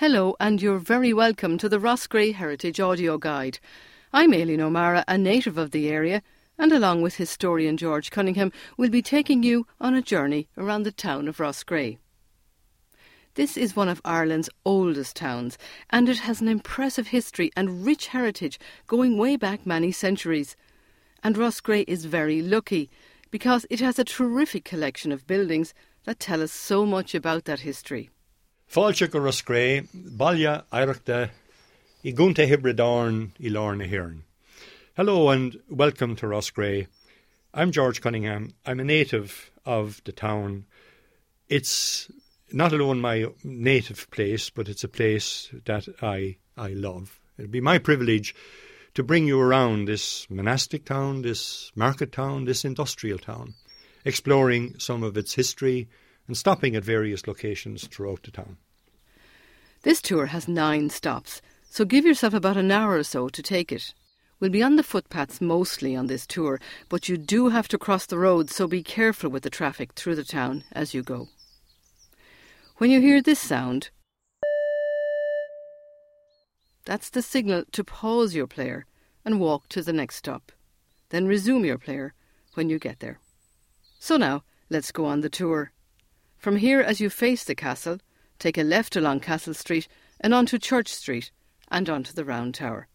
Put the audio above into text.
Hello, and you're very welcome to the Roscrea Heritage Audio Guide. I'm Aileen O'Mara, a native of the area, and along with historian George Cunningham, we'll be taking you on a journey around the town of Roscrea. This is one of Ireland's oldest towns, and it has an impressive history and rich heritage going way back many centuries. And Roscrea is very lucky because it has a terrific collection of buildings that tell us so much about that history. Fáilte go Roscrea, bailile aireachta i gúnta hibredáin i. Hello and welcome to Roscrea. I'm George Cunningham. I'm a native of the town. It's not alone my native place, but it's a place that I, I love. It'll be my privilege to bring you around this monastic town, this market town, this industrial town, exploring some of its history and stopping at various locations throughout the town. This tour has nine stops, so give yourself about an hour or so to take it. We'll be on the footpaths mostly on this tour, but you do have to cross the roads, so be careful with the traffic through the town as you go. When you hear this sound, that's the signal to pause your player and walk to the next stop. Then resume your player when you get there. So now, let's go on the tour. From here, as you face the castle, take a left along Castle Street and onto Church Street and onto the Round Tower.